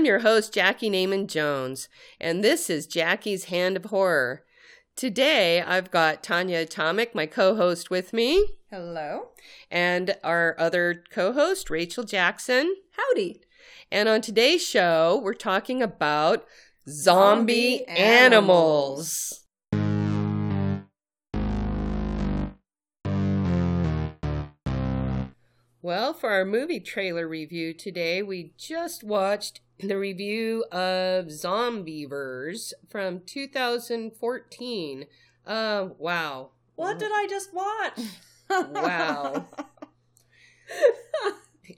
I'm your host, Jackie Naaman Jones, and this is Jackie's Hand of Horror. Today, I've got Tanya Atomic, my co host, with me, Hello. and our other co host, Rachel Jackson. Howdy. And on today's show, we're talking about zombie, Zombie animals. Well, for our movie trailer review today, we just watched the review of Zombeavers from 2014. Uh, wow. What did I just watch? Wow.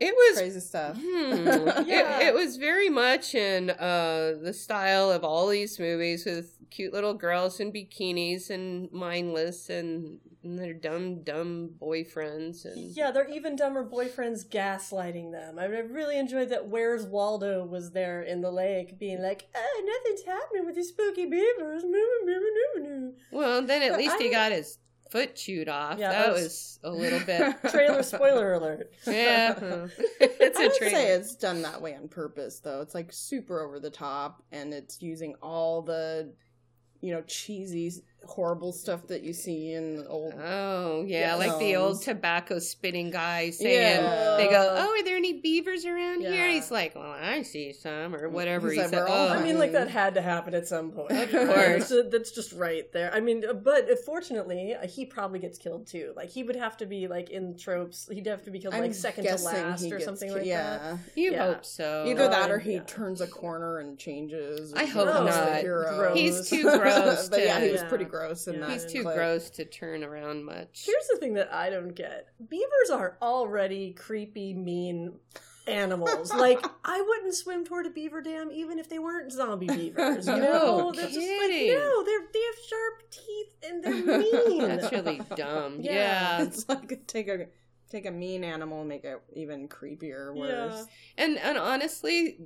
It was Crazy stuff. Hmm. Yeah. it, it was very much in uh, the style of all these movies with cute little girls in bikinis and mindless and, and their dumb, dumb boyfriends. And Yeah, their even dumber boyfriends gaslighting them. I I really enjoyed that Where's Waldo was there in the lake being like, oh, nothing's happening with these spooky beavers. well, then at But least he got his foot chewed off. Yeah, that that's- was a little bit. Trailer spoiler alert. yeah, huh. it's I a would trailer. say it's done that way on purpose, though. It's like super over the top, and it's using all the, you know, cheesy, horrible stuff that you see in old. Oh yeah, Yeah. like the old tobacco spitting guy saying, Yeah. they go, "Oh, are there any beavers around here?" And he's like, "Well, I see some," or whatever. He's He like, said, "Oh, I mean, like that had to happen at some point. Of course. So that's just right there. I mean, uh, but uh, fortunately, uh, he probably gets killed too. Like he would have to be like in tropes. He'd have to be killed I'm like second to last or something ki- like yeah. that. you Yeah. hope so." Either Oh, that or he yeah. turns a corner and changes. I hope not. He's too gross but yeah, he was Yeah. pretty gross in Yeah. He's too clip. gross to turn around much. Here's the thing that I don't get. Beavers are already creepy, mean animals. like I wouldn't swim toward a beaver dam even if they weren't zombie beavers. You know, No they're just like no, they're they have sharp teeth and they're mean. That's really dumb. Yeah. yeah. It's like take a take a mean animal and make it even creepier, worse. And and honestly,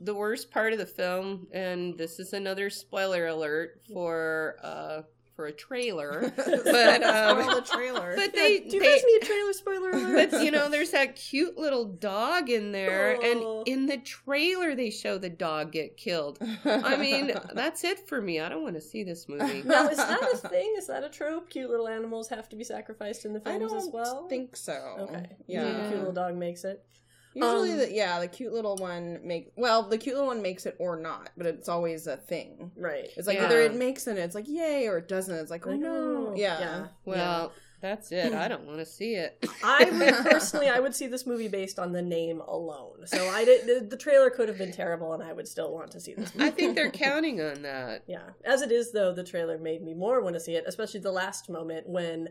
the worst part of the film, and this is another spoiler alert for uh for a trailer, but um, the trailer. but they Do you they- guys need a trailer spoiler alert? but you know, there's that cute little dog in there, Oh. and in the trailer they show the dog get killed. I mean, that's it for me. I don't want to see this movie. now is that a thing? Is that a trope? Cute little animals have to be sacrificed in the films as well. think so. Okay. Yeah. The cute little dog makes it. Usually, Um, the, yeah, the cute little one make well, the cute little one makes it or not, but it's always a thing. Right. It's like Yeah. either it makes it, it's like yay, or it doesn't. It's like oh no, yeah. Yeah. Well, that's it. I don't want to see it. I would personally, I would see this movie based on the name alone. So I did. The, the trailer could have been terrible, and I would still want to see this movie. I think they're counting on that. Yeah. As it is, though, the trailer made me more want to see it, especially the last moment when.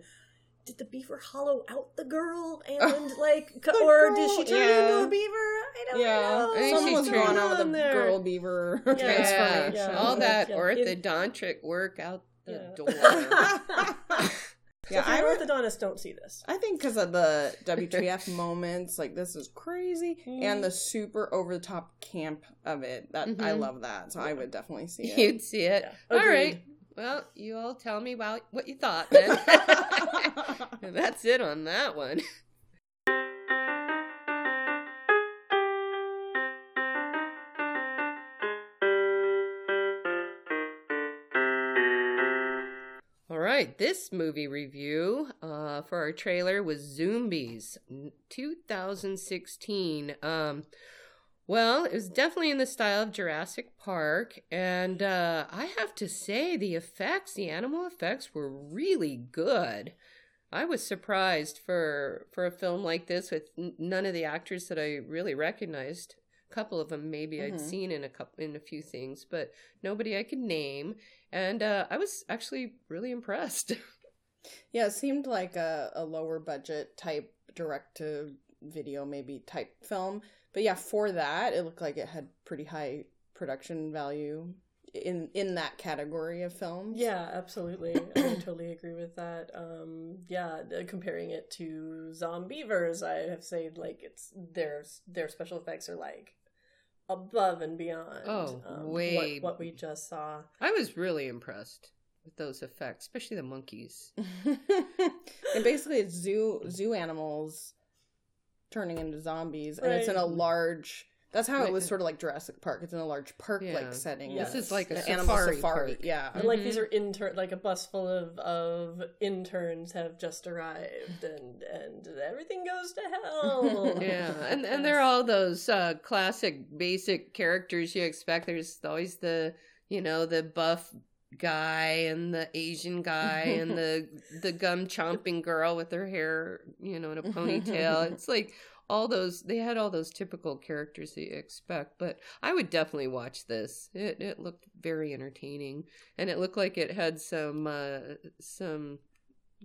Did the beaver hollow out the girl and like, The or girl, did she turn yeah. into a beaver? I don't Yeah, know. I think someone she's was turned going on with a there. girl beaver Yeah. transformation. Yeah, Yeah. all that Yeah. orthodontic work out the Yeah. door. yeah, So I you're would, an orthodontist, don't see this. I think because of the WTF moments, like this is crazy, Mm. and the super over the top camp of it. That I Mhm. love that, so I would definitely see it. You'd see it. Yeah. All right. Well, you all tell me what you thought then. that's it on that one. All right, this movie review uh, for our trailer was Zoombies 2016. Um, well, it was definitely in the style of Jurassic Park, and uh, I have to say the effects, the animal effects, were really good. I was surprised for for a film like this with n- none of the actors that I really recognized. A couple of them maybe I'd Mhm. seen in a couple in a few things, but nobody I could name. And uh, I was actually really impressed. Yeah, it seemed like a, a lower budget type direct to video maybe type film. But yeah, for that, it looked like it had pretty high production value in in that category of films. Yeah, absolutely. I totally agree with that. Um, yeah, uh, comparing it to Zombeavers, I have said like it's their their special effects are like above and beyond. Oh, um, way- what, what we just saw. I was really impressed with those effects, especially the monkeys. and basically it's zoo zoo animals turning into zombies and it's in a large That's how it was sort of like Jurassic Park. It's in a large park like Yeah. setting. Yes. This is like a The safari, animal safari. park. Yeah. And like these are intern, like a bus full of of interns have just arrived, and and everything goes to hell. Yeah, and and they're all those uh, classic basic characters you expect. There's always the you know the buff guy and the Asian guy and the the gum chomping girl with her hair you know in a ponytail. it's like all those they had all those typical characters that you expect. But I would definitely watch this. It it looked very entertaining, and it looked like it had some uh, some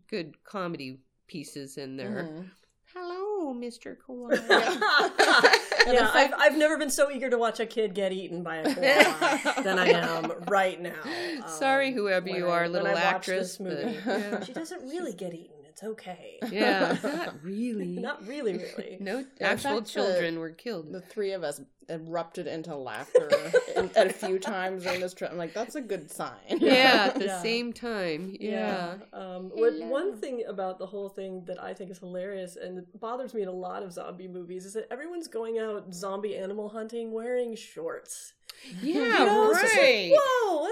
good comedy pieces in there. Mhm. Hello, Mr. Kawaii. yeah, I've, I've never been so eager to watch a kid get eaten by a koala than I am right now. Sorry, Um, whoever you I- are, little actress. But, yeah. She doesn't really get eaten. It's okay. yeah, not really. Not really, really. no actual fact, the- children were killed. The three of us erupted into laughter in- at a few times during this trip. I'm like, that's a good sign. yeah, at the Yeah. same time. Yeah. Um, what, one thing about the whole thing that I think is hilarious and bothers me in a lot of zombie movies is that everyone's going out zombie animal hunting wearing shorts. Yeah, You know, just like, right. Whoa,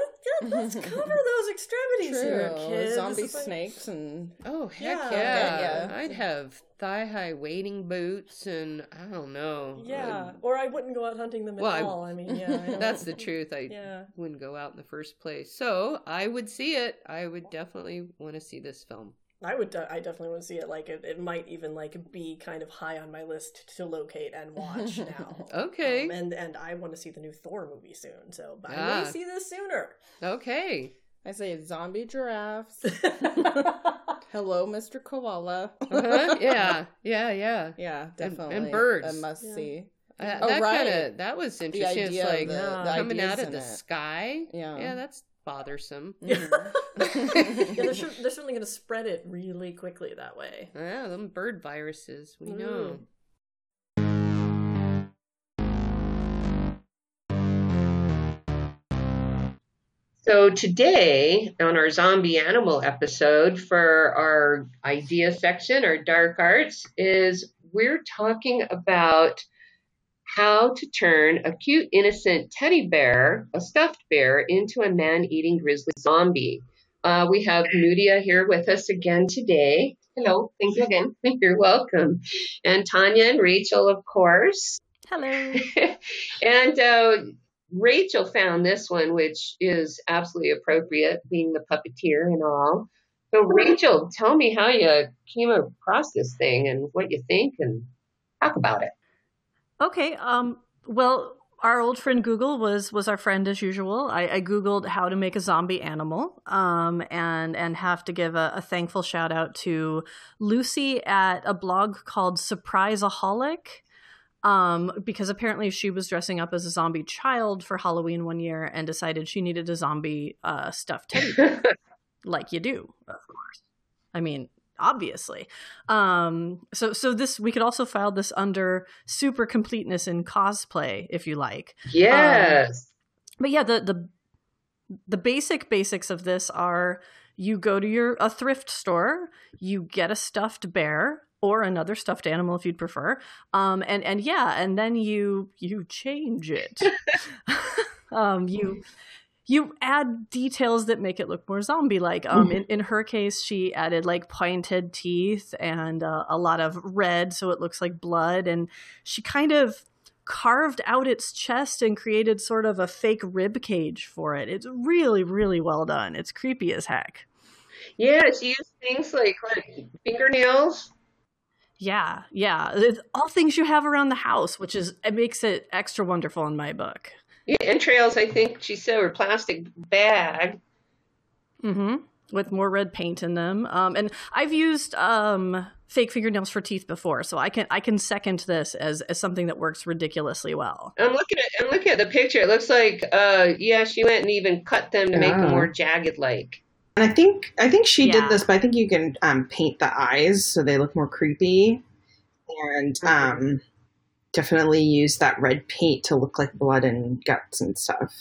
let, us cover those extremities here, kids. Zombie like- snakes and Oh heck Yeah. yeah! Yeah. I'd have thigh high wading boots and I don't know. Yeah, Uh, or I wouldn't go out hunting them at Well, all. I mean, yeah, I that's the truth. I Yeah. wouldn't go out in the first place. So I would see it. I would definitely want to see this film. I would. de- I definitely want to see it. Like, it, it might even like be kind of high on my list to locate and watch now. Okay. Um, and and I want to see the new Thor movie soon, so I Ah. may see this sooner. Okay. I say zombie giraffes. Hello, Mr. Koala. Uh-huh. Yeah. Yeah. Yeah. Yeah, and definitely. birds. A must Yeah. see. Uh, Oh, that right. kind of that was interesting. idea it's of like the- the coming out of the it. sky. Yeah. Yeah, that's bothersome. Mhm. yeah, they're, sure, they're certainly going to spread it really quickly that way. Yeah, them bird viruses. We know. So today on our zombie animal episode for our idea section, our dark arts, is we're talking about how to turn a cute, innocent teddy bear, a stuffed bear, into a man-eating grizzly zombie. Uh, we have Nudia here with us again today. Hello, thank you again. You're welcome. And Tanya and Rachel, of course. Hello. and uh, Rachel found this one, which is absolutely appropriate, being the puppeteer and all. So, Rachel, tell me how you came across this thing and what you think, and talk about it. Okay. Um. Well, our old friend Google was was our friend as usual. I, I googled how to make a zombie animal. Um. And and have to give a, a thankful shout out to Lucy at a blog called Surpriseaholic. Um, because apparently she was dressing up as a zombie child for Halloween one year and decided she needed a zombie uh, stuffed teddy like you do, of course. I mean, obviously. Um, so so this we could also file this under super completeness in cosplay if you like. yes. But yeah, the the the basic basics of this are you go to your a thrift store, you get a stuffed bear or another stuffed animal if you'd prefer. Um and and yeah, and then you you change it. um you you add details that make it look more zombie like um in, in her case she added like pointed teeth and uh, a lot of red so it looks like blood and she kind of carved out its chest and created sort of a fake rib cage for it. It's really really well done. It's creepy as heck. Yeah, she used things like what, fingernails. yeah yeah. It's all things you have around the house which is it makes it extra wonderful in my book Yeah, entrails, I think she said, were plastic bag. hmm With more red paint in them, um, and I've used um, fake fingernails for teeth before, so I can I can second this as as something that works ridiculously well. I'm looking at I'm looking at the picture. It looks like uh yeah, she went and even cut them to make them more jagged like. And I think I think she Yeah. did this, but I think you can um, paint the eyes so they look more creepy, and um, definitely use that red paint to look like blood and guts and stuff.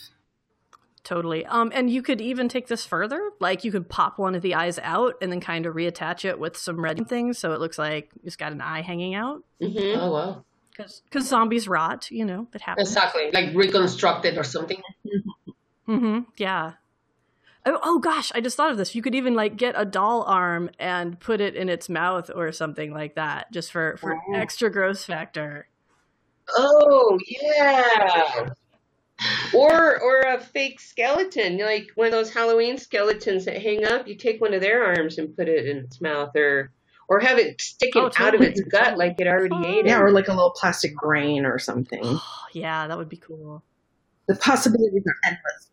Totally. Um, and you could even take this further. Like you could pop one of the eyes out and then kind of reattach it with some red things, so it looks like it's got an eye hanging out. Mm-hmm. Oh wow! Because zombies rot, you know, it happens. Exactly, like reconstructed or something. Mm-hmm. Yeah. Oh, oh gosh, I just thought of this. You could even like get a doll arm and put it in its mouth or something like that, just for for Wow. extra gross factor. Oh yeah. Or or a fake skeleton, like one of those Halloween skeletons that hang up. You take one of their arms and put it in its mouth, or or have it sticking Oh, out of its gut like it already Oh. ate it. Yeah, or like a little plastic grain or something. Oh, yeah, that would be cool. The possibilities are endless.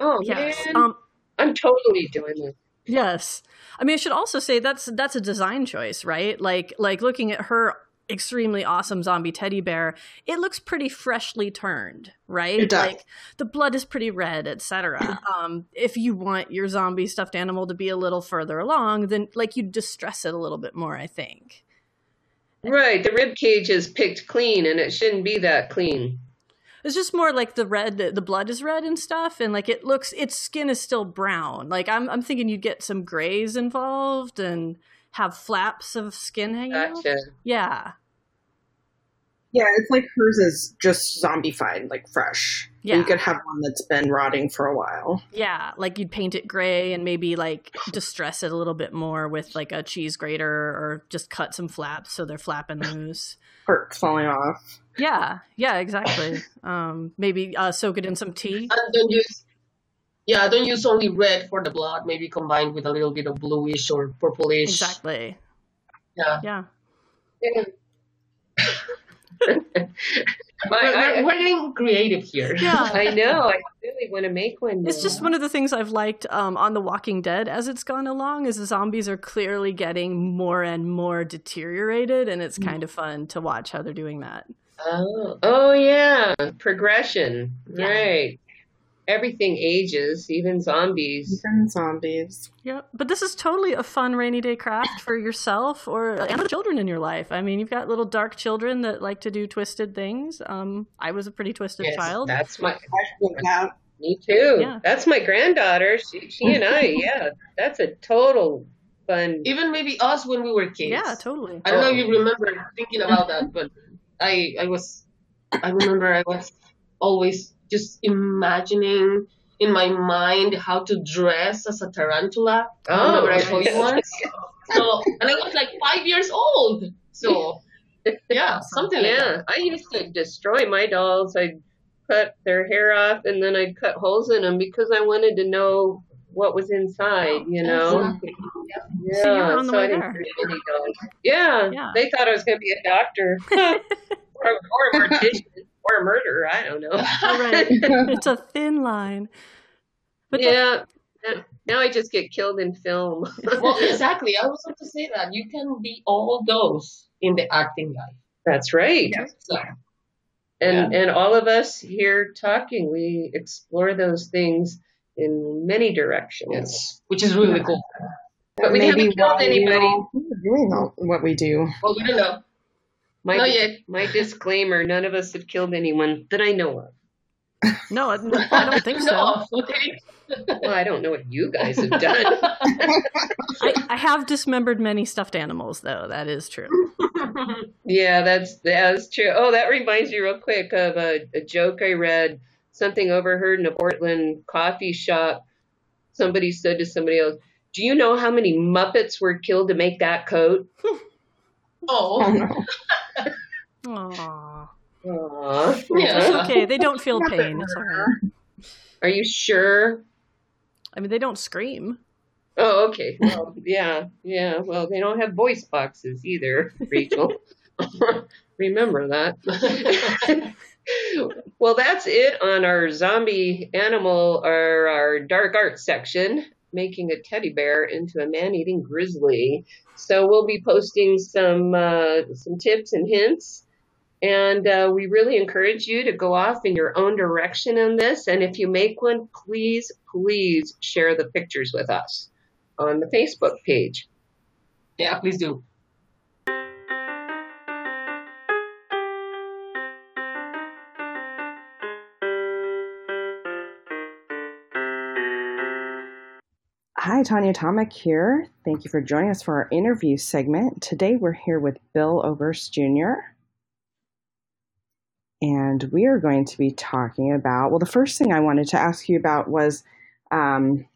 Oh Yes. man, Um. I'm totally doing this. Yes. I mean, I should also say that's that's a design choice, right? Like like looking at her extremely awesome zombie teddy bear, it looks pretty freshly turned, right? It does. Like the blood is pretty red, etc. um, if you want your zombie stuffed animal to be a little further along, then like you distress it a little bit more, I think. Right, the rib cage is picked clean, and it shouldn't be that clean. It's just more like the red, the, the blood is red and stuff, and like it looks, its skin is still brown. Like I'm, I'm thinking you'd get some grays involved and have flaps of skin hanging out. Gotcha. Yeah, Yeah, it's like hers is just zombified, like fresh. Yeah. You could have one that's been rotting for a while. yeah. Like you'd paint it gray and maybe like distress it a little bit more with like a cheese grater or just cut some flaps so they're flapping loose. Part falling off. Yeah, yeah, exactly. Um, maybe uh, soak it in some tea. And don't use, yeah, don't use only red for the blood. Maybe combined with a little bit of bluish or purplish. Exactly. Yeah. Yeah. Yeah. We're, I- we're, we're getting creative here. Yeah. I know. I really want to make one. It's now. just one of the things I've liked um, on The Walking Dead as it's gone along is the zombies are clearly getting more and more deteriorated, and it's kind of fun to watch how they're doing that. Oh, oh yeah, progression. Yeah. Right. Everything ages, even zombies. Even zombies. Yep. But this is totally a fun rainy day craft for yourself or and the children in your life. I mean, you've got little dark children that like to do twisted things. Um, I was a pretty twisted Yes, child. That's my. Yeah. Me too. Yeah. That's my granddaughter. She, she and I. Yeah, that's a total fun. Even maybe us when we were kids. Yeah, totally. I don't know if you remember thinking about that, but I I was I remember I was always just imagining in my mind how to dress as a tarantula. Oh, remember I told you once. So and I was like five years old. So yeah, something like Yeah, that. I used to destroy my dolls. I'd cut their hair off and then I'd cut holes in them because I wanted to know what was inside. You know. Exactly. Yeah, So you were on the so way there. create any dolls. Yeah, Yeah. they thought I was going to be a doctor or, or a mortician or a murderer. I don't know. All oh, right. it's a thin line. But that- yeah. Now I just get killed in film. Well, exactly. I was about to say that you can be all those in the acting life. That's right. So And and all of us here talking, we explore those things in many directions. yes, which is really cool. But we Maybe haven't killed anybody. We're doing what we do. Well, we don't know. My, Not yet. my disclaimer: none of us have killed anyone that I know of. no, I I don't think so. No, okay. Well, I don't know what you guys have done. I, I have dismembered many stuffed animals, though. That is true. Yeah, that's that's true. Oh, that reminds me real quick of a, a joke I read. Something overheard in a Portland coffee shop. Somebody said to somebody else, "Do you know how many Muppets were killed to make that coat?" Oh oh, no. Aww. Aw. Yeah. okay. They don't feel pain. It's all right. Are you sure? I mean, they don't scream. Oh, okay. Well, yeah, yeah. Well, they don't have voice boxes either, Rachel. Remember that. well, that's it on our zombie animal or our dark art section, making a teddy bear into a man-eating grizzly. So we'll be posting some uh, some tips and hints. And uh, we really encourage you to go off in your own direction on this. And if you make one, please, please share the pictures with us on the Facebook page. yeah, please do. Hi, Tanya Tomic here. Thank you for joining us for our interview segment. Today we're here with Bill Oberst Jr. and we are going to be talking about. Well, the first thing I wanted to ask you about was, um,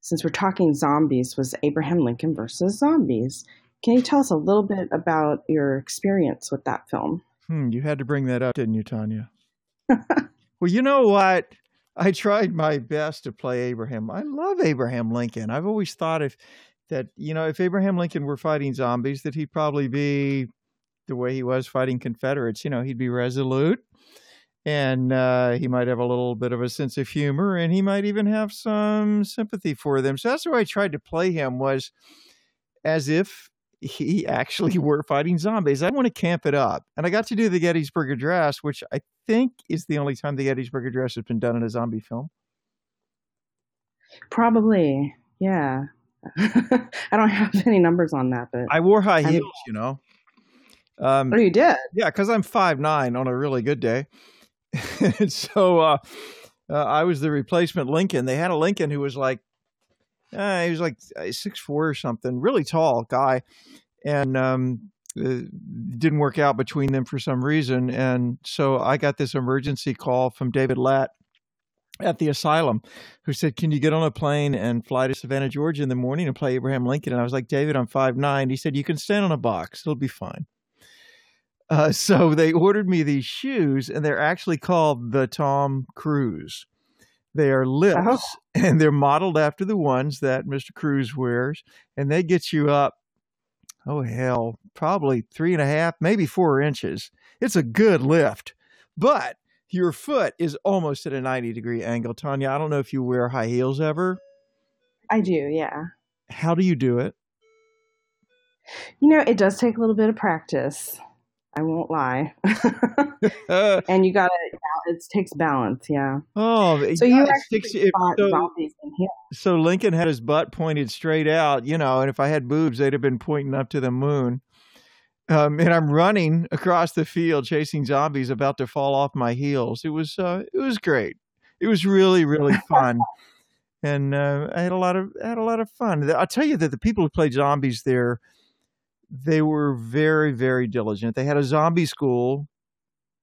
since we're talking zombies, was Abraham Lincoln versus zombies. Can you tell us a little bit about your experience with that film? Hmm, you had to bring that up, didn't you, Tanya? well, you know what? I tried my best to play Abraham. I love Abraham Lincoln. I've always thought if that you know if Abraham Lincoln were fighting zombies, that he'd probably be the way he was fighting Confederates. You know, he'd be resolute, and uh, he might have a little bit of a sense of humor, and he might even have some sympathy for them. So that's way I tried to play him was as if he actually were fighting zombies. I want to camp it up. And I got to do the Gettysburg Address, which I think is the only time the Gettysburg Address has been done in a zombie film. Probably, yeah. I don't have any numbers on that, but I wore high heels, you know. Um, oh, you did. yeah, because I'm five nine on a really good day. And so uh, uh, I was the replacement Lincoln. They had a Lincoln who was like, uh, he was like six four or something, really tall guy, and um, uh, didn't work out between them for some reason. And so I got this emergency call from David Latt at the asylum, who said, "Can you get on a plane and fly to Savannah, Georgia, in the morning and play Abraham Lincoln?" And I was like, "David, I'm five nine. He said, "You can stand on a box. It'll be fine." Uh, so they ordered me these shoes, and they're actually called the Tom Cruise. They are lifts, and they're modeled after the ones that Mr. Cruise wears, and they get you up. Oh hell, probably three and a half, maybe four inches. It's a good lift, but your foot is almost at a ninety degree angle. Tanya, I don't know if you wear high heels ever. I do, yeah. How do you do it? You know, it does take a little bit of practice. I won't lie. And you gotta, it takes balance, yeah. oh, So you actually it- fought so- zombies in here. so Lincoln had his butt pointed straight out, you know, and if I had boobs, they'd have been pointing up to the moon. Um, and I'm running across the field chasing zombies about to fall off my heels. It was uh, it was great. It was really really fun, and uh, I had a lot of I had a lot of fun. I'll tell you that the people who played zombies there, they were very very diligent. They had a zombie school,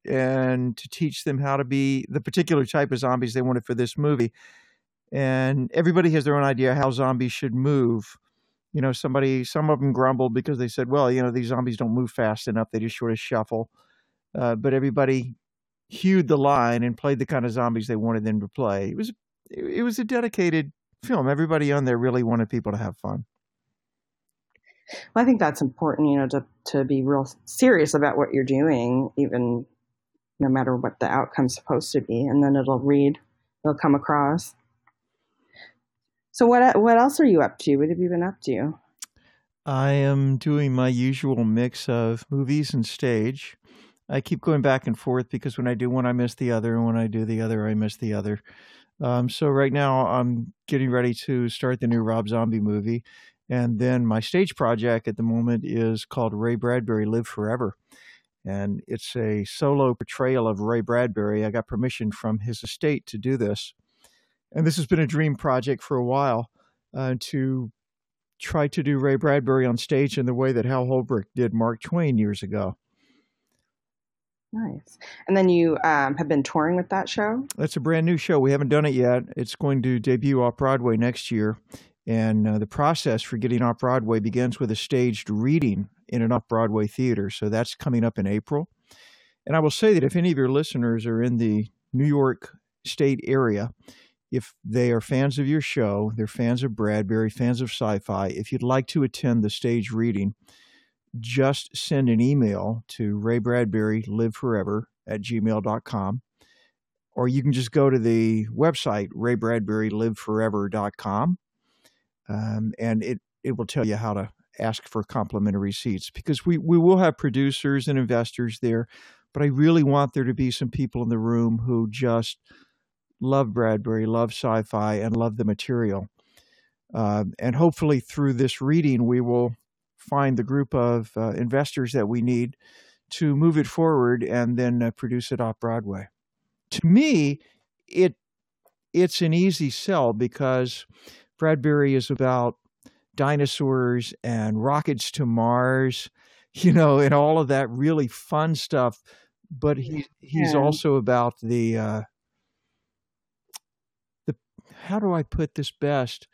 and to teach them how to be the particular type of zombies they wanted for this movie and everybody has their own idea how zombies should move. You know, somebody, some of them grumbled because they said, well, you know, these zombies don't move fast enough. They just sort of shuffle. Uh, but everybody hewed the line and played the kind of zombies they wanted them to play. It was, it was a dedicated film. Everybody on there really wanted people to have fun. Well, I think that's important, you know, to, to be real serious about what you're doing, even no matter what the outcome's supposed to be. And then it'll read, it'll come across. So what what else are you up to? What have you been up to? I am doing my usual mix of movies and stage. I keep going back and forth because when I do one, I miss the other, and when I do the other, I miss the other. Um, so right now, I'm getting ready to start the new Rob Zombie movie, and then my stage project at the moment is called Ray Bradbury Live Forever, and it's a solo portrayal of Ray Bradbury. I got permission from his estate to do this, and this has been a dream project for a while uh, to try to do Ray Bradbury on stage in the way that Hal Holbrook did Mark Twain years ago. Nice. And then you um, have been touring with that show. That's a brand new show. We haven't done it yet. It's going to debut off Broadway next year. And uh, the process for getting off Broadway begins with a staged reading in an off Broadway theater. So that's coming up in April. And I will say that if any of your listeners are in the New York State area, if they are fans of your show, they're fans of Bradbury, fans of sci fi, if you'd like to attend the stage reading, just send an email to Ray Bradbury at gmail.com. Or you can just go to the website, raybradburyliveforever.com, um, and it, it will tell you how to ask for complimentary seats because we, we will have producers and investors there, but I really want there to be some people in the room who just love Bradbury, love sci fi, and love the material. Uh, and hopefully, through this reading, we will find the group of uh, investors that we need to move it forward and then uh, produce it off Broadway. To me, it it's an easy sell because Bradbury is about dinosaurs and rockets to Mars, you know, and all of that really fun stuff but he he's Yeah. also about the uh, the how do I put this best?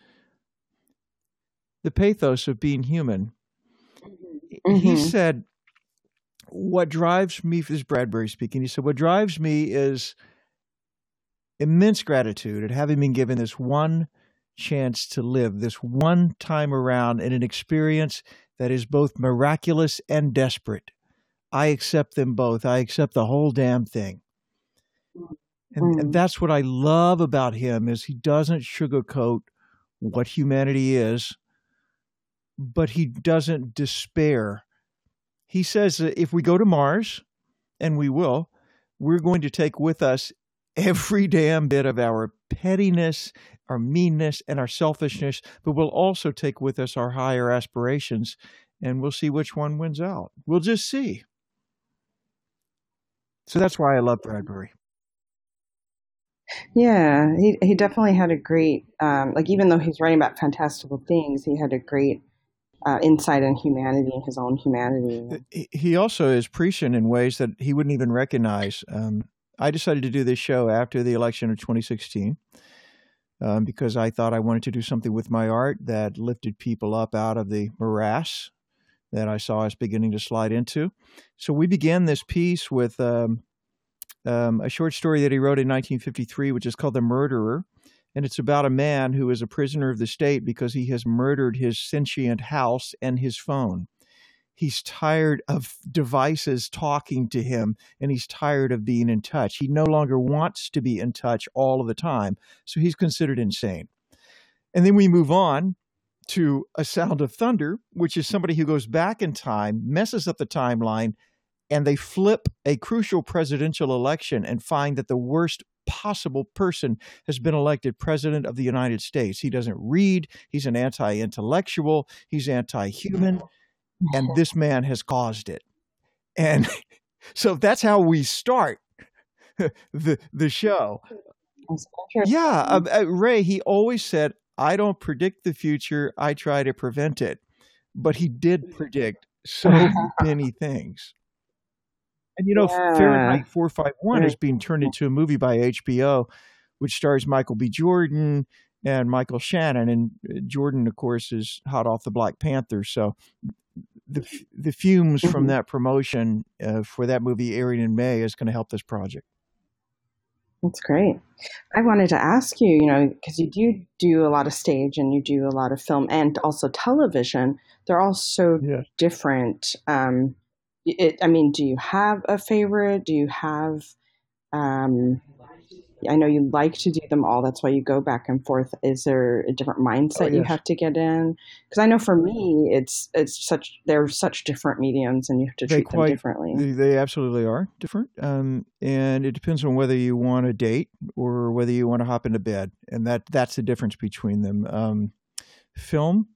The pathos of being human. He Mhm. said, "What drives me." Is Bradbury speaking. He said, "What drives me is immense gratitude at having been given this one chance to live, this one time around in an experience that is both miraculous and desperate. I accept them both. I accept the whole damn thing. And, and Mm. that's what I love about him is he doesn't sugarcoat what humanity is, but he doesn't despair. He says that if we go to Mars, and we will, we're going to take with us every damn bit of our pettiness, our meanness, and our selfishness, but we'll also take with us our higher aspirations, and we'll see which one wins out. We'll just see. So that's why I love Bradbury. Yeah, he he definitely had a great um, like even though he's writing about fantastical things, he had a great uh, insight on humanity, and his own humanity. He- He also is prescient in ways that he wouldn't even recognize. Um, I decided to do this show after the election of 2016 um, because I thought I wanted to do something with my art that lifted people up out of the morass that I saw us beginning to slide into. So we began this piece with um, um, a short story that he wrote in 1953, which is called The Murderer. And it's about a man who is a prisoner of the state because he has murdered his sentient house and his phone. He's tired of devices talking to him and he's tired of being in touch. He no longer wants to be in touch all of the time. So he's considered insane. And then we move on to A Sound of Thunder, which is somebody who goes back in time, messes up the timeline, and they flip a crucial presidential election and find that the worst possible person has been elected president of the United States. He doesn't read, he's an anti intellectual, he's anti human, and this man has caused it. And so that's how we start the the show. Yeah, uh, uh, Ray, he always said, I don't predict the future, I try to prevent it. But he did predict so many things. And you know, Yeah. Fahrenheit 451 Very is being turned into a movie by HBO, which stars Michael B. Jordan and Michael Shannon. And uh, Jordan, of course, is hot off the Black Panther. So the, the fumes from Mhm. that promotion uh, for that movie airing in May is going to help this project. That's great. I wanted to ask you, you know, because you do do a lot of stage and you do a lot of film and also television. They're all so Yeah. different. Um, it, I mean, do you have a favorite? Do you have? Um, I know you like to do them all. That's why you go back and forth. Is there a different mindset you yes. have to get in? Because I know for me, it's it's such they're such different mediums, and you have to They treat them differently. They, absolutely are different. Um, and it depends on whether you want to date or whether you want to hop into bed. And that that's the difference between them. Um, film,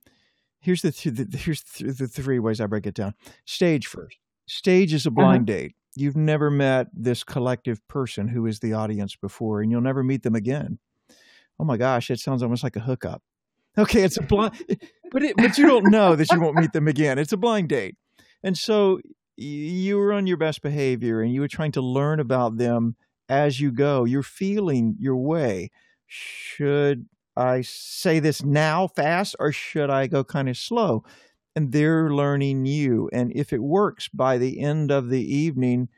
here's the, th- the here's th- the three ways I break it down. Stage first. Stage is a blind date. You've never met this collective person who is the audience before, and you'll never meet them again. Oh my gosh, it sounds almost like a hookup. Okay, it's a blind, but it, but you don't know that you won't meet them again. It's a blind date, and so you were on your best behavior and you were trying to learn about them as you go. You're feeling your way. Should I say this now fast or should I go kind of slow? And they're learning you. And if it works by the end of the evening,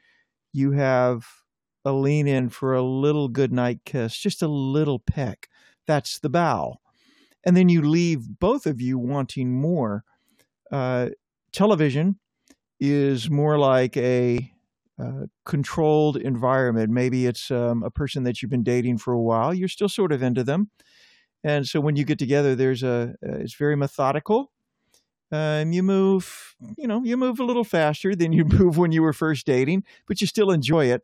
you have a lean in for a little goodnight kiss, just a little peck. That's the bow. And then you leave both of you wanting more. Uh, television is more like a uh, controlled environment. Maybe it's um, a person that you've been dating for a while. You're still sort of into them, and so when you get together, there's a uh, it's very methodical. Um, you move, you know, you move a little faster than you move when you were first dating, but you still enjoy it.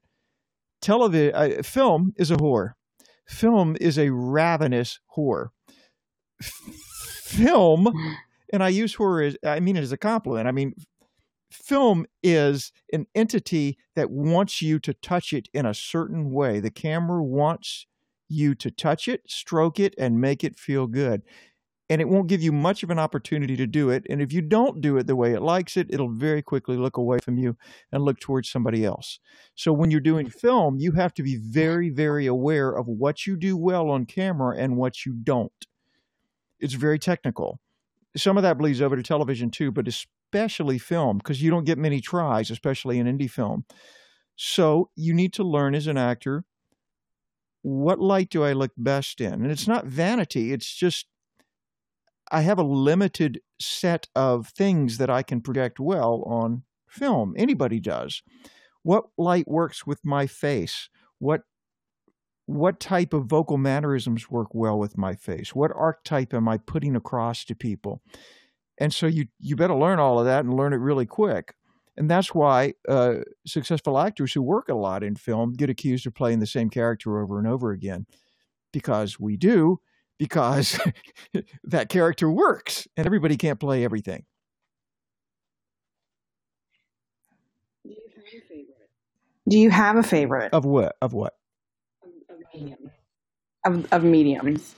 Television, uh, film is a whore. Film is a ravenous whore. Film, and I use whore as I mean it as a compliment. I mean film is an entity that wants you to touch it in a certain way. The camera wants you to touch it, stroke it, and make it feel good. And it won't give you much of an opportunity to do it. And if you don't do it the way it likes it, it'll very quickly look away from you and look towards somebody else. So when you're doing film, you have to be very, very aware of what you do well on camera and what you don't. It's very technical. Some of that bleeds over to television too, but especially film, because you don't get many tries, especially in indie film. So you need to learn as an actor what light do I look best in? And it's not vanity, it's just I have a limited set of things that I can project well on film. Anybody does. What light works with my face? What what type of vocal mannerisms work well with my face? What archetype am I putting across to people? And so you you better learn all of that and learn it really quick. And that's why uh, successful actors who work a lot in film get accused of playing the same character over and over again, because we do, because that character works, and everybody can't play everything. Do you have a favorite Of what? Of what? of, of mediums?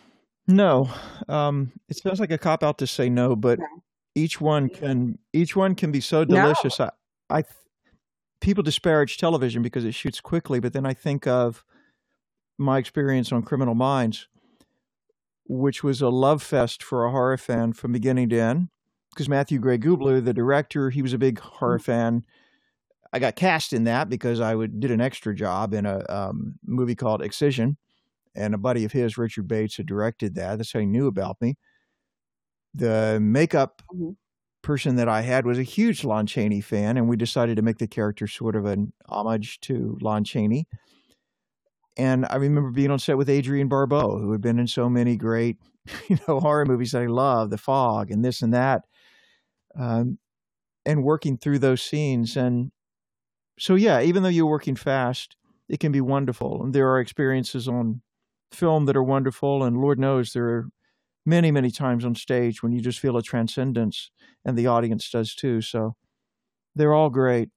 No, um, it sounds like a cop out to say no, but Okay. each one can each one can be so No. delicious. I, I people disparage television because it shoots quickly, but then I think of my experience on Criminal Minds, which was a love fest for a horror fan from beginning to end. Because Matthew Gray Gubler, the director, he was a big horror fan. I got cast in that because I would did an extra job in a um, movie called Excision, and a buddy of his, Richard Bates, had directed that. That's how he knew about me. The makeup Mhm. person that I had was a huge Lon Chaney fan, and we decided to make the character sort of an homage to Lon Chaney. And I remember being on set with Adrienne Barbeau, who had been in so many great, you know, horror movies that I love, The Fog and this and that, um, and working through those scenes. And so, yeah, even though you're working fast, it can be wonderful. And there are experiences on film that are wonderful, and Lord knows there are many, many times on stage when you just feel a transcendence, and the audience does too. So they're all great.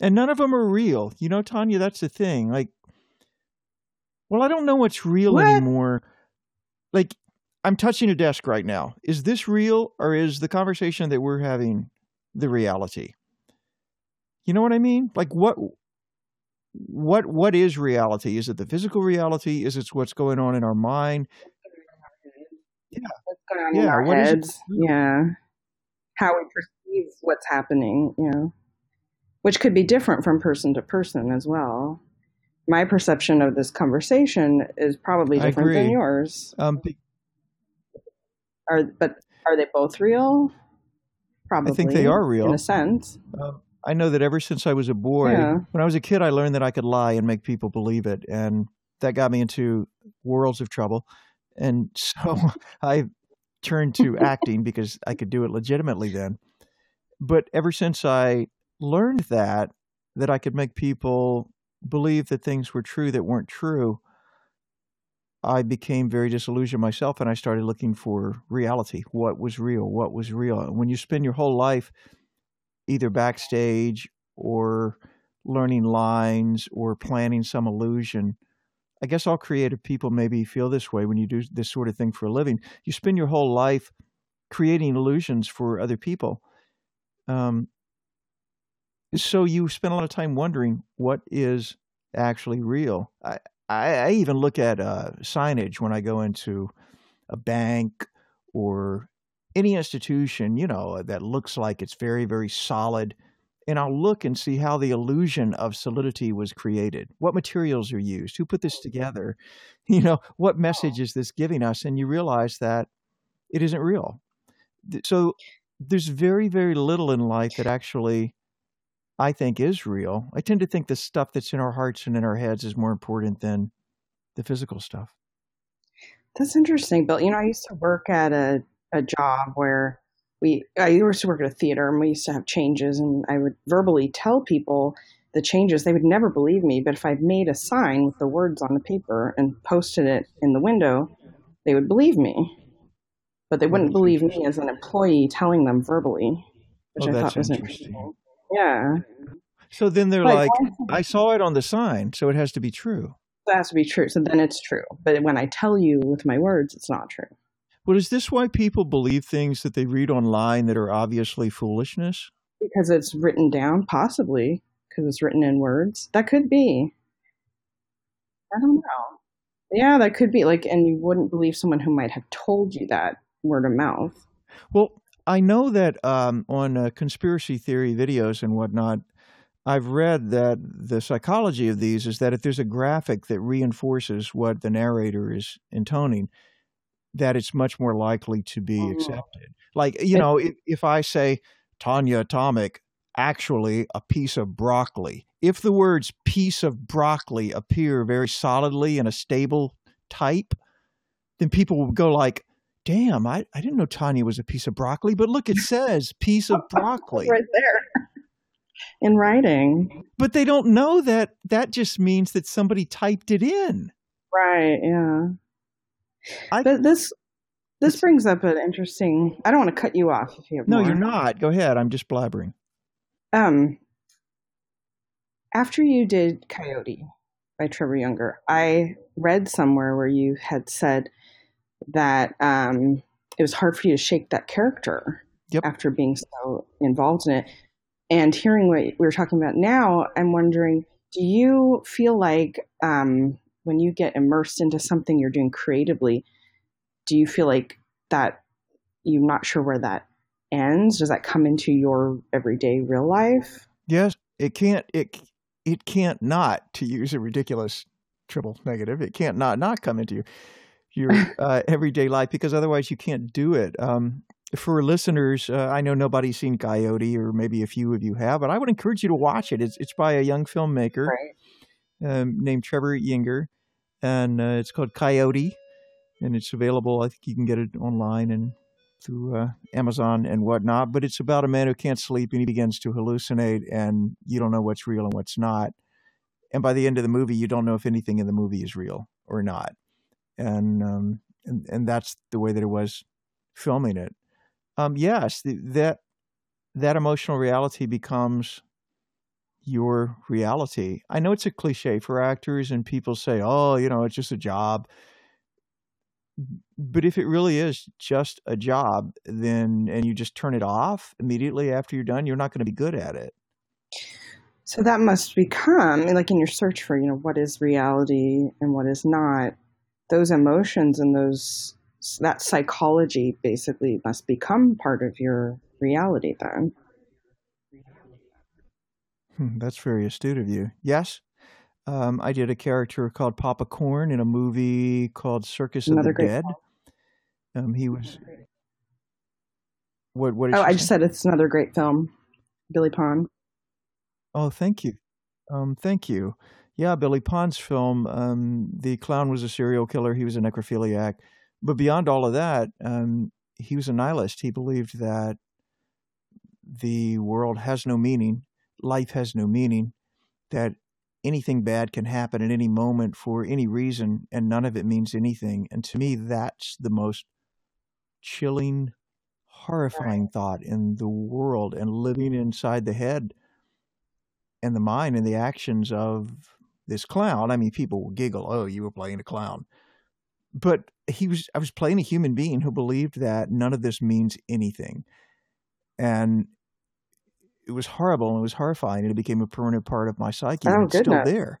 And none of them are real. You know, Tanya, that's the thing. Like, well, I don't know what's real What? anymore. Like, I'm touching a desk right now. Is this real or is the conversation that we're having the reality? You know what I mean? Like what what what is reality? Is it the physical reality? Is it what's going on in our mind? Yeah, what's going on in our what is it? heads? Yeah. How we perceive what's happening, you know, which could be different from person to person as well. My perception of this conversation is probably different than yours. Um, be- Are but are they both real? Probably. I think they are real. in a sense. um, I know that ever since I was a boy, Yeah. when I was a kid, I learned that I could lie and make people believe it, and that got me into worlds of trouble. And so I turned to acting because I could do it legitimately then. But ever since I learned that that I could make people believe that things were true that weren't true, I became very disillusioned myself and I started looking for reality. What was real? What was real? And when you spend your whole life either backstage or learning lines or planning some illusion, I guess all creative people maybe feel this way when you do this sort of thing for a living. You spend your whole life creating illusions for other people. Um, so you spend a lot of time wondering what is actually real. I, I, I even look at uh, signage when I go into a bank or any institution, you know, that looks like it's very, very solid. And I'll look and see how the illusion of solidity was created. What materials are used? Who put this together? You know, what message is this giving us? And you realize that it isn't real. So there's very, very little in life that actually I think is real. I tend to think the stuff that's in our hearts and in our heads is more important than the physical stuff. That's interesting, Bill. You know, I used to work at a, a job where we I used to work at a theater and we used to have changes and I would verbally tell people the changes. They would never believe me, but if I made a sign with the words on the paper and posted it in the window, they would believe me. But they wouldn't believe me as an employee telling them verbally, which Oh, I thought was interesting. interesting. Yeah. So then they're But like, I saw it on the sign, so it has to be true. it has to be true. So then it's true. But when I tell you with my words, it's not true. Well, is this why people believe things that they read online that are obviously foolishness? Because it's written down, possibly because it's written in words. That could be. I don't know. Yeah, that could be like, and you wouldn't believe someone who might have told you that word of mouth. Well, I know that um, on uh, conspiracy theory videos and whatnot, I've read that the psychology of these is that if there's a graphic that reinforces what the narrator is intoning, that it's much more likely to be Mhm. accepted. Like, you know, if, if I say Tanya Atomic, actually a piece of broccoli, if the words piece of broccoli appear very solidly in a stable type, then people will go like, damn, I, I didn't know Tanya was a piece of broccoli, but look, it says piece of broccoli. Right there. In writing. But they don't know that that just means that somebody typed it in. Right, yeah. I- but this this brings up an interesting I don't want to cut you off if you have No, more. you're not. Go ahead. I'm just blabbering. Um after you did Coyote by Trevor Juenger, I read somewhere where you had said that um it was hard for you to shake that character Yep. after being so involved in it. And hearing what we are talking about now, I'm wondering, do you feel like um, when you get immersed into something you're doing creatively, do you feel like that you're not sure where that ends? Does that come into your everyday real life? Yes, it can't. It it can't not to use a ridiculous triple negative. It can't not not come into your your uh, everyday life because otherwise you can't do it. Um, for listeners, uh, I know nobody's seen Coyote, or maybe a few of you have, but I would encourage you to watch it. It's it's by a young filmmaker Right. um, named Trevor Juenger, and uh, it's called Coyote, and it's available. I think you can get it online and through uh, Amazon and whatnot. But it's about a man who can't sleep and he begins to hallucinate, and you don't know what's real and what's not. And by the end of the movie, you don't know if anything in the movie is real or not. And um, and and that's the way that it was filming it. Um, yes, the, that that emotional reality becomes your reality. I know it's a cliche for actors, and people say, "Oh, you know, it's just a job." But if it really is just a job, then and you just turn it off immediately after you're done, you're not going to be good at it. So that must become like in your search for, you know, what is reality and what is not. Those emotions and those that psychology basically must become part of your reality then. Hmm, that's very astute of you. Yes, um, I did a character called Papa Corn in a movie called Circus Another of the Dead. Um, he was. What? What? Oh, I just said it's another great film. Billy Pon. Oh, thank you. Um, thank you. Yeah, Billy Pon's film. Um, the clown was a serial killer. He was a necrophiliac. But beyond all of that, um, he was a nihilist. He believed that the world has no meaning, life has no meaning, that anything bad can happen at any moment for any reason, and none of it means anything. And to me, that's the most chilling, horrifying thought in the world and living inside the head and the mind and the actions of this clown. I mean, people will giggle, "Oh, you were playing a clown," but he was. I was playing a human being who believed that none of this means anything, and it was horrible and it was horrifying, and it became a permanent part of my psyche. Oh, and it's still there.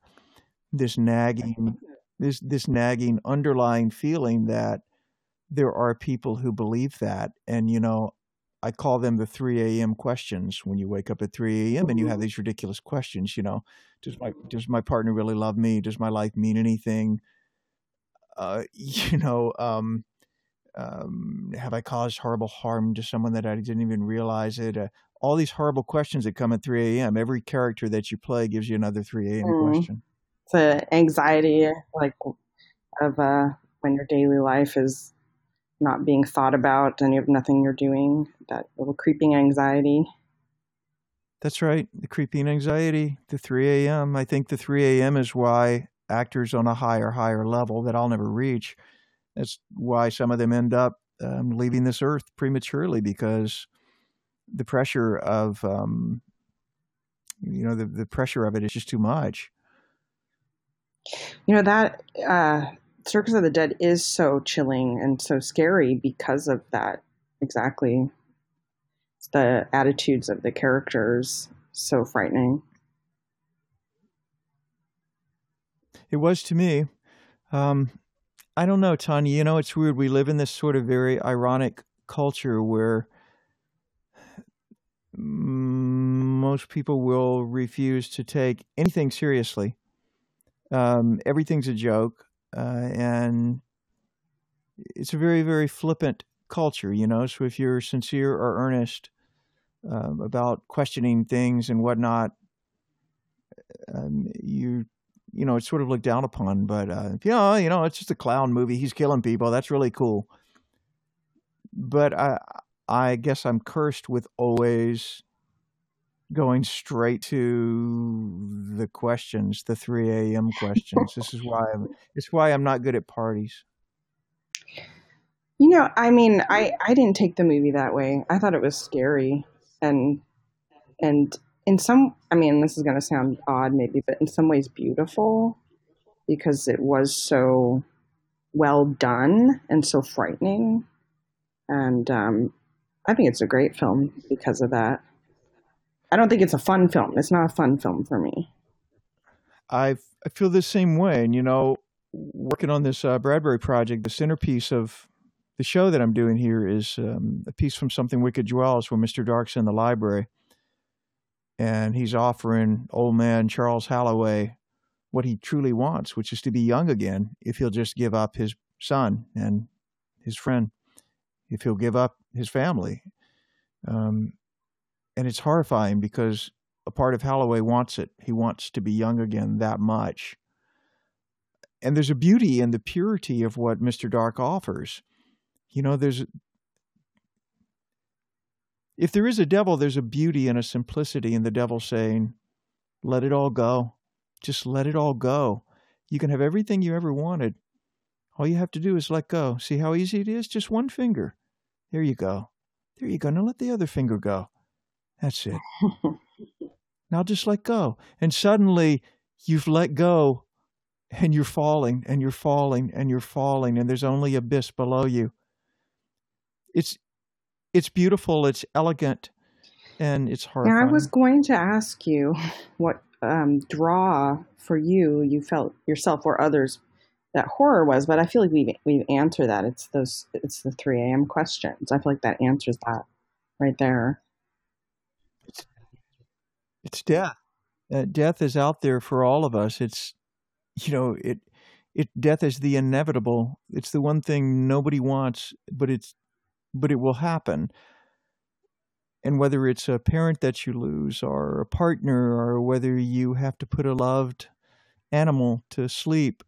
This nagging, this this nagging underlying feeling that there are people who believe that, and you know, I call them the 3 a.m. questions when you wake up at 3 a.m. and you have these ridiculous questions. You know, does my does my partner really love me? Does my life mean anything? Uh, you know, um, um, have I caused horrible harm to someone that I didn't even realize it? Uh, all these horrible questions that come at 3 a.m. Every character that you play gives you another 3 a.m. Mm. question. It's a anxiety like of uh, when your daily life is not being thought about and you have nothing you're doing. That little creeping anxiety. That's right. The creeping anxiety, the 3 a.m. I think the 3 a.m. is why actors on a higher, higher level that I'll never reach. That's why some of them end up um, leaving this earth prematurely because the pressure of, um, you know, the, the pressure of it is just too much. You know that uh, Circus of the Dead is so chilling and so scary because of that. Exactly. It's the attitudes of the characters so frightening. It was to me. Um, I don't know, Tanya. You know, it's weird. We live in this sort of very ironic culture where most people will refuse to take anything seriously. Um, everything's a joke, uh, and it's a very, very flippant culture, you know. So if you're sincere or earnest um, about questioning things and whatnot, um, you you know it's sort of looked down upon. But uh, yeah, you know, it's just a clown movie. He's killing people. That's really cool. But I I guess I'm cursed with always going straight to the questions, the 3 a.m. questions. this is why I'm. It's why I'm not good at parties. You know, I mean, I I didn't take the movie that way. I thought it was scary, and and in some, I mean, this is going to sound odd maybe, but in some ways beautiful because it was so well done and so frightening, and um, I think it's a great film because of that. I don't think it's a fun film. It's not a fun film for me. I I feel the same way, and you know, working on this uh, Bradbury project, the centerpiece of the show that I'm doing here is um, a piece from Something Wicked Dwells, where Mr. Dark's in the library, and he's offering old man Charles Halloway what he truly wants, which is to be young again, if he'll just give up his son and his friend, if he'll give up his family. Um, and it's horrifying because a part of Halloway wants it. He wants to be young again that much. And there's a beauty in the purity of what Mr. Dark offers. You know, there's if there is a devil, there's a beauty and a simplicity in the devil saying, Let it all go. Just let it all go. You can have everything you ever wanted. All you have to do is let go. See how easy it is? Just one finger. There you go. There you go. Now let the other finger go. That's it. now just let go. And suddenly you've let go and you're falling and you're falling and you're falling and there's only abyss below you. It's it's beautiful, it's elegant, and it's hard. I was going to ask you what um, draw for you you felt yourself or others that horror was, but I feel like we've we've answered that. It's those it's the three AM questions. I feel like that answers that right there. It's, death. Uh, death is out there for all of us. It's you know it it death is the inevitable. It's the one thing nobody wants, but it's but it will happen. And whether it's a parent that you lose, or a partner, or whether you have to put a loved animal to sleep,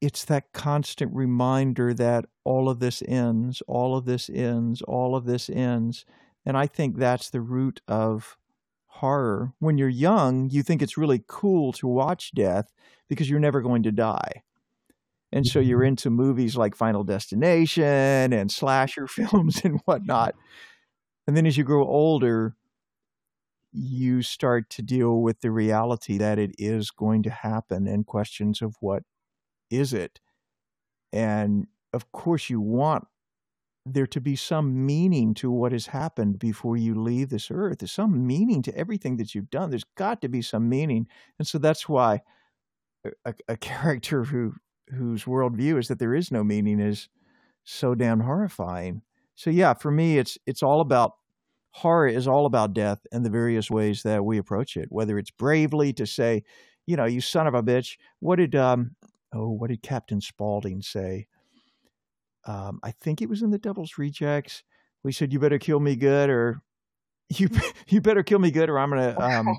it's that constant reminder that all of this ends, all of this ends, all of this ends. And I think that's the root of horror. When you're young, you think it's really cool to watch death because you're never going to die. And so you're mm-hmm. into movies like Final Destination and slasher films and whatnot. And then as you grow older, you start to deal with the reality that it is going to happen and questions of what is it? And of course, you want there to be some meaning to what has happened before you leave this earth. There's some meaning to everything that you've done. There's got to be some meaning. And so that's why a, a character who whose worldview is that there is no meaning is so damn horrifying. So yeah, for me, it's it's all about horror is all about death and the various ways that we approach it. Whether it's bravely to say, you know, you son of a bitch. What did um oh what did Captain Spaulding say? Um, I think it was in the Devil's Rejects. We said, "You better kill me good, or you you better kill me good, or I'm gonna um,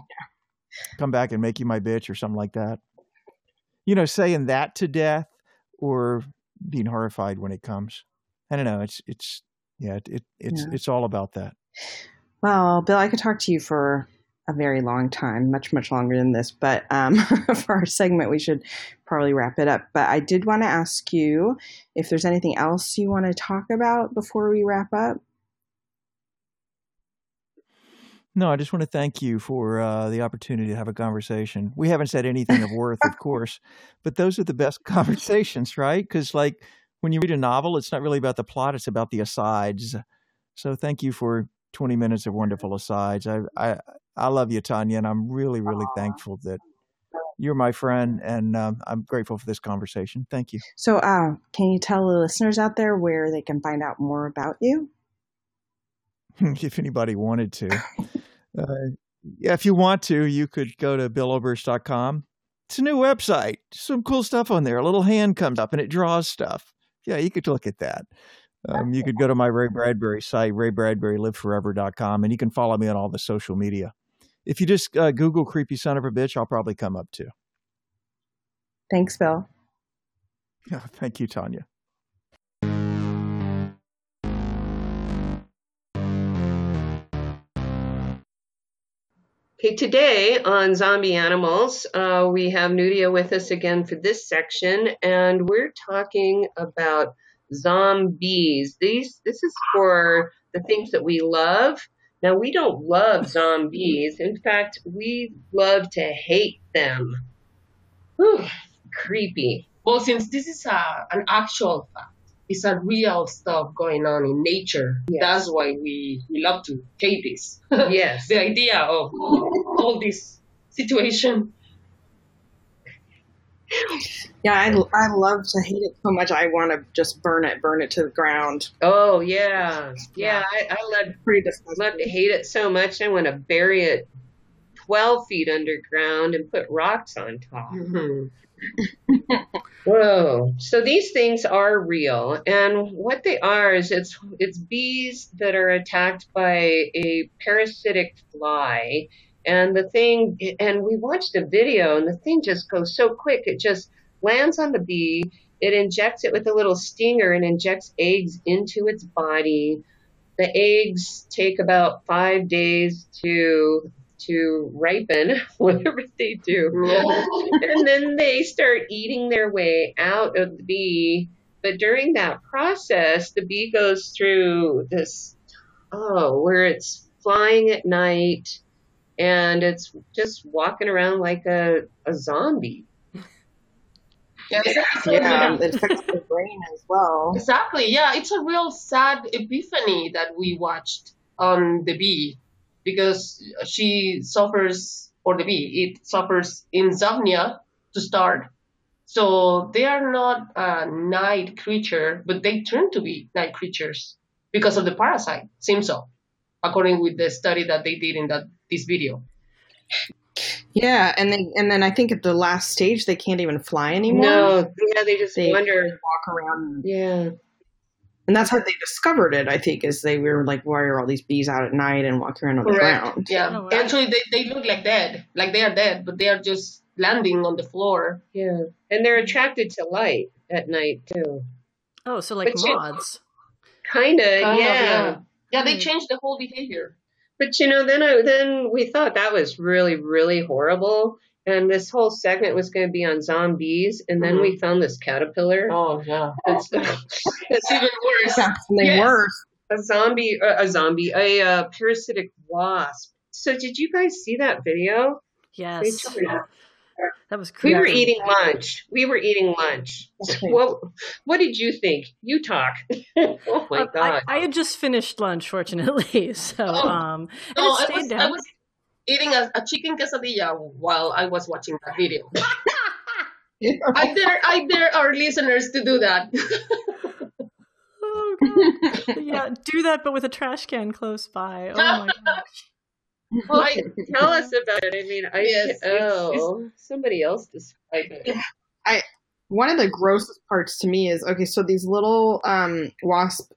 come back and make you my bitch, or something like that." You know, saying that to death, or being horrified when it comes. I don't know. It's it's yeah. It, it it's Yeah. it's all about that. Well, Bill, I could talk to you for a very long time, much, much longer than this. But um, for our segment, we should probably wrap it up. But I did want to ask you if there's anything else you want to talk about before we wrap up. No, I just want to thank you for uh, the opportunity to have a conversation. We haven't said anything of worth, of course, but those are the best conversations, right? Because, like, when you read a novel, it's not really about the plot; it's about the asides. So, thank you for twenty minutes of wonderful asides. I, I, I love you, Tanya, and I'm really, really thankful that you're my friend, and um, I'm grateful for this conversation. Thank you. So, uh, can you tell the listeners out there where they can find out more about you? if anybody wanted to. Uh, yeah, if you want to, you could go to billoberst.com. It's a new website. Some cool stuff on there. A little hand comes up and it draws stuff. Yeah, you could look at that. Um, you could go to my Ray Bradbury site, raybradburyliveforever.com, and you can follow me on all the social media. If you just uh, Google creepy son of a bitch, I'll probably come up too. Thanks, Bill. Yeah, thank you, Tanya. Okay, today on Zombie Animals, uh, we have Nudia with us again for this section, and we're talking about zombies. These, this is for the things that we love. Now, we don't love zombies. In fact, we love to hate them. Whew, creepy. Well, since this is a, an actual fact, it's a real stuff going on in nature. Yes. That's why we, we love to hate this. Yes. the idea of all this situation. Yeah, I, I love to hate it so much. I want to just burn it, burn it to the ground. Oh, yeah. Yeah, I, I love Pretty disgusting. love to hate it so much I want to bury it 12 feet underground and put rocks on top. Mhm. Whoa. So these things are real. And what they are is it's it's bees that are attacked by a parasitic fly. And the thing and we watched a video and the thing just goes so quick. It just lands on the bee. It injects it with a little stinger and injects eggs into its body. The eggs take about five days to to ripen, whatever they do. and then they start eating their way out of the bee. But during that process, the bee goes through this, oh, where it's flying at night and it's just walking around like a, a zombie. Yeah, exactly. Yeah, it affects the brain as well. Exactly. Yeah, it's a real sad epiphany that we watched on the bee because she suffers, or the bee, it suffers insomnia to start. So they are not a night creature, but they turn to be night creatures because of the parasite. Seems so, according with the study that they did in that this video. Yeah, and then and then I think at the last stage they can't even fly anymore. No, yeah, they just They wonder. walk around, Yeah. and that's how they discovered it. I think is they were like, why are all these bees out at night and walking around on the ground? Yeah. Oh, wow. Actually, they, they look like dead, like they are dead, but they are just landing on the floor. Yeah. And they're attracted to light at night too. Oh, so like But you- moths. Kinda, Kind yeah. yeah. Yeah, they Hmm. changed the whole behavior. But you know, then I then we thought that was really, really horrible. And this whole segment was going to be on zombies, and then Mhm. we found this caterpillar. Oh yeah, It's it's even worse. Yeah, and they Yes. were. a zombie, uh, a zombie, a uh, parasitic wasp. So did you guys see that video? They Yes. Took it out. That was We were eating lunch. We were eating lunch. What What did you think? You talk. oh my god. I had just finished lunch, fortunately. So, Oh. um, No, I was, down. I was eating a, a chicken quesadilla while I was watching that video. I dare I dare our listeners to do that. Oh god. yeah, do that, but with a trash can close by. Oh my gosh. Well, I, tell us about it. I mean, I Yes, oh somebody else describe it. I one of the grossest parts to me is okay. So these little um, wasp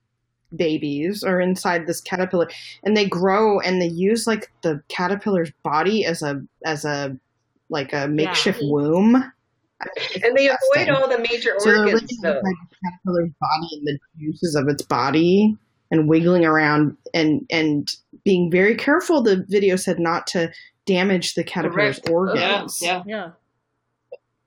babies are inside this caterpillar, and they grow, and they use like the caterpillar's body as a as a like a makeshift womb. And they avoid all the major So they're living organs, inside though. the caterpillar's body and the juices of its body and wiggling around and and being very careful. The video said not to damage the caterpillar's Correct. Uh-huh. organs. Yeah, yeah. Yeah.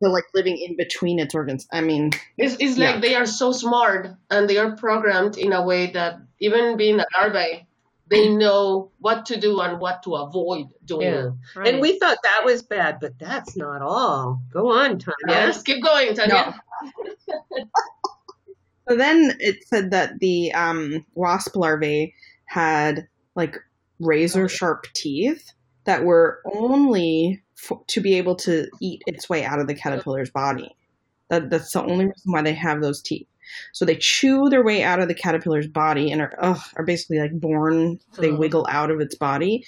So like living in between its organs. I mean, It's, it's like they are so smart and they are programmed in a way that even being a larvae, they know what to do and what to avoid doing. Yeah. Right. And we thought that was bad, but that's not all. Go on, Tanya. Yes, keep going, Tanya. So then it said that the um, wasp larvae had like razor sharp teeth that were only f- to be able to eat its way out of the caterpillar's body. That, that's the only reason why they have those teeth. So they chew their way out of the caterpillar's body and are ugh, are basically like born. They Ugh. wiggle out of its body,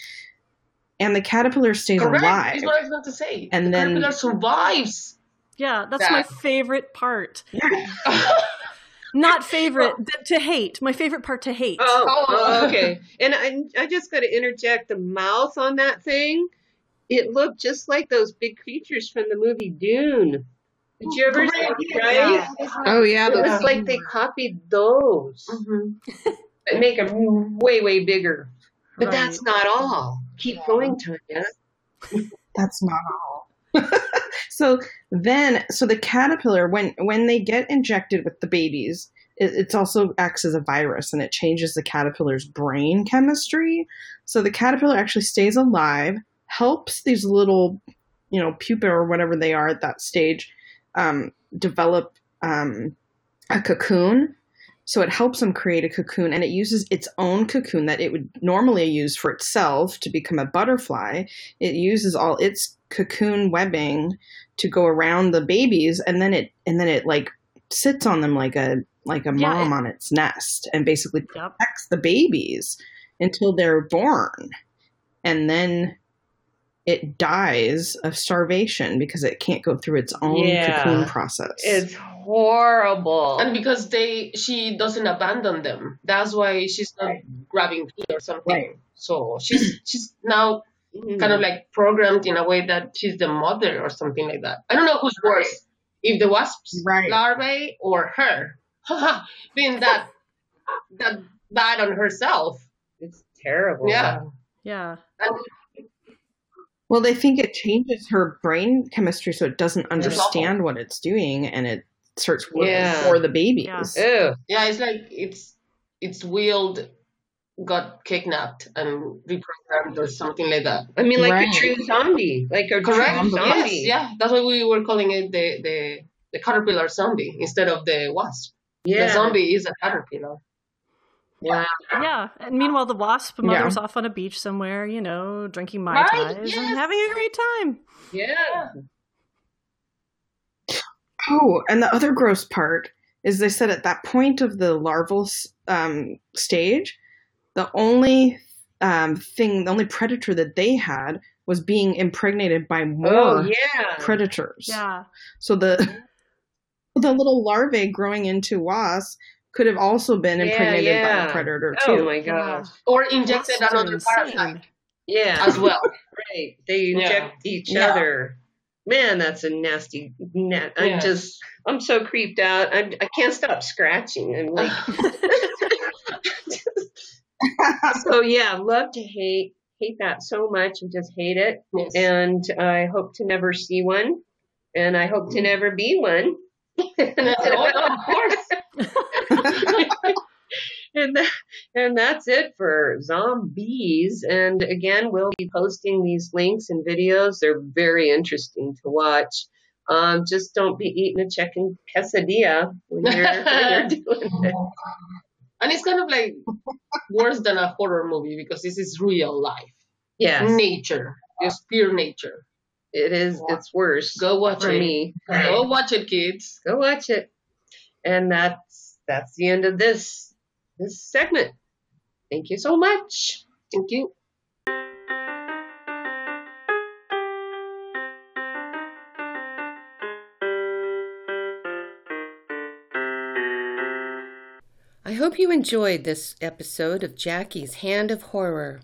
and the caterpillar stays Correct. alive. Is what I was going to say. And the then- caterpillar survives. yeah, that's my favorite part. Yeah. Not favorite, th- to hate. My favorite part to hate. Oh, Oh. okay. And I, I just got to interject the mouth on that thing. It looked just like those big creatures from the movie Dune. Did you ever see it? Right? Oh yeah, It the was like they copied those. Mhm. But make them way, way bigger. But Right. that's not all. Keep going, Tanya. that's not all. so then, so the caterpillar, when when they get injected with the babies, it, it's also acts as a virus and it changes the caterpillar's brain chemistry. So the caterpillar actually stays alive, helps these little, you know, pupa or whatever they are at that stage, um, develop um, a cocoon. So it helps them create a cocoon, and it uses its own cocoon that it would normally use for itself to become a butterfly. It uses all its cocoon webbing to go around the babies, and then it and then it like sits on them like a like a Yeah, mom on its nest, and basically Yep. protects the babies until they're born, and then it dies of starvation because it can't go through its own Yeah. cocoon process. It's horrible. And because they, she doesn't abandon them. That's why she's not grabbing food or something. Right. So she's she's now kind of mm. like programmed in a way that she's the mother or something like that. I don't know who's worse, if the wasp's Right. larvae or her, being that that bad on herself. It's terrible. Yeah. Yeah. And Well, they think it changes her brain chemistry so it doesn't understand what it's doing and it starts working Yeah. for the babies. Yeah. Ew. yeah, it's like it's it's willed got kidnapped and reprogrammed or something like that. I mean, like Right. a true zombie. Like a Correct. true zombie. Yes, yeah. That's why we were calling it the the the caterpillar zombie instead of the wasp. Yeah. The zombie is a caterpillar. Wow. Yeah. And meanwhile, the wasp mother's off on a beach somewhere, you know, drinking Mai Right, Tais and having a great time. Yeah. Oh, and the other gross part is they said at that point of the larval um, stage, the only um, thing, the only predator that they had was being impregnated by more Oh, yeah. predators. Yeah. So the the little larvae growing into wasps could have also been Yeah, impregnated by a predator too. Oh, my gosh. Or injected Wasps are another insane. parasite Yeah. as well. Right. They inject each Yeah. other. Man, that's a nasty. net. I'm Yeah. just. I'm so creeped out. I'm, I can't stop scratching. I'm like. so yeah, love to hate hate that so much. and just hate it, Yes. and I hope to never see one, and I hope to never be one. And oh, of course. and that, and that's it for zombies. And again, we'll be posting these links and videos. They're very interesting to watch. Um, just don't be eating a chicken quesadilla when you're, when you're doing it. And it's kind of like worse than a horror movie because this is real life. Yes, Nature. Just pure nature. it is. It's worse. Go watch it. me. Go watch it, kids. Go watch it. And that's that's the end of this this segment. Thank you so much. Thank you. Hope you enjoyed this episode of Jackey's Hand of Horror.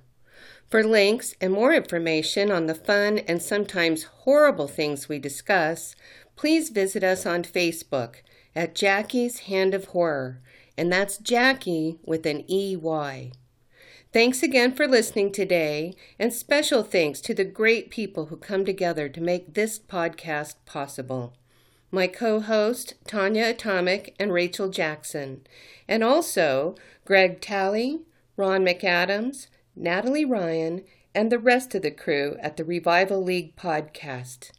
For links and more information on the fun and sometimes horrible things we discuss, please visit us on Facebook at Jackey's Hand of Horror, and that's Jackie with an EY. Thanks again for listening today, and special thanks to the great people who come together to make this podcast possible my co host, Tanya Atomic and Rachel Jackson, and also Greg Talley, Ron McAdams, Natalie Ryan, and the rest of the crew at the Revival League podcast.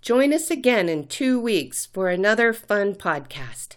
Join us again in two weeks for another fun podcast.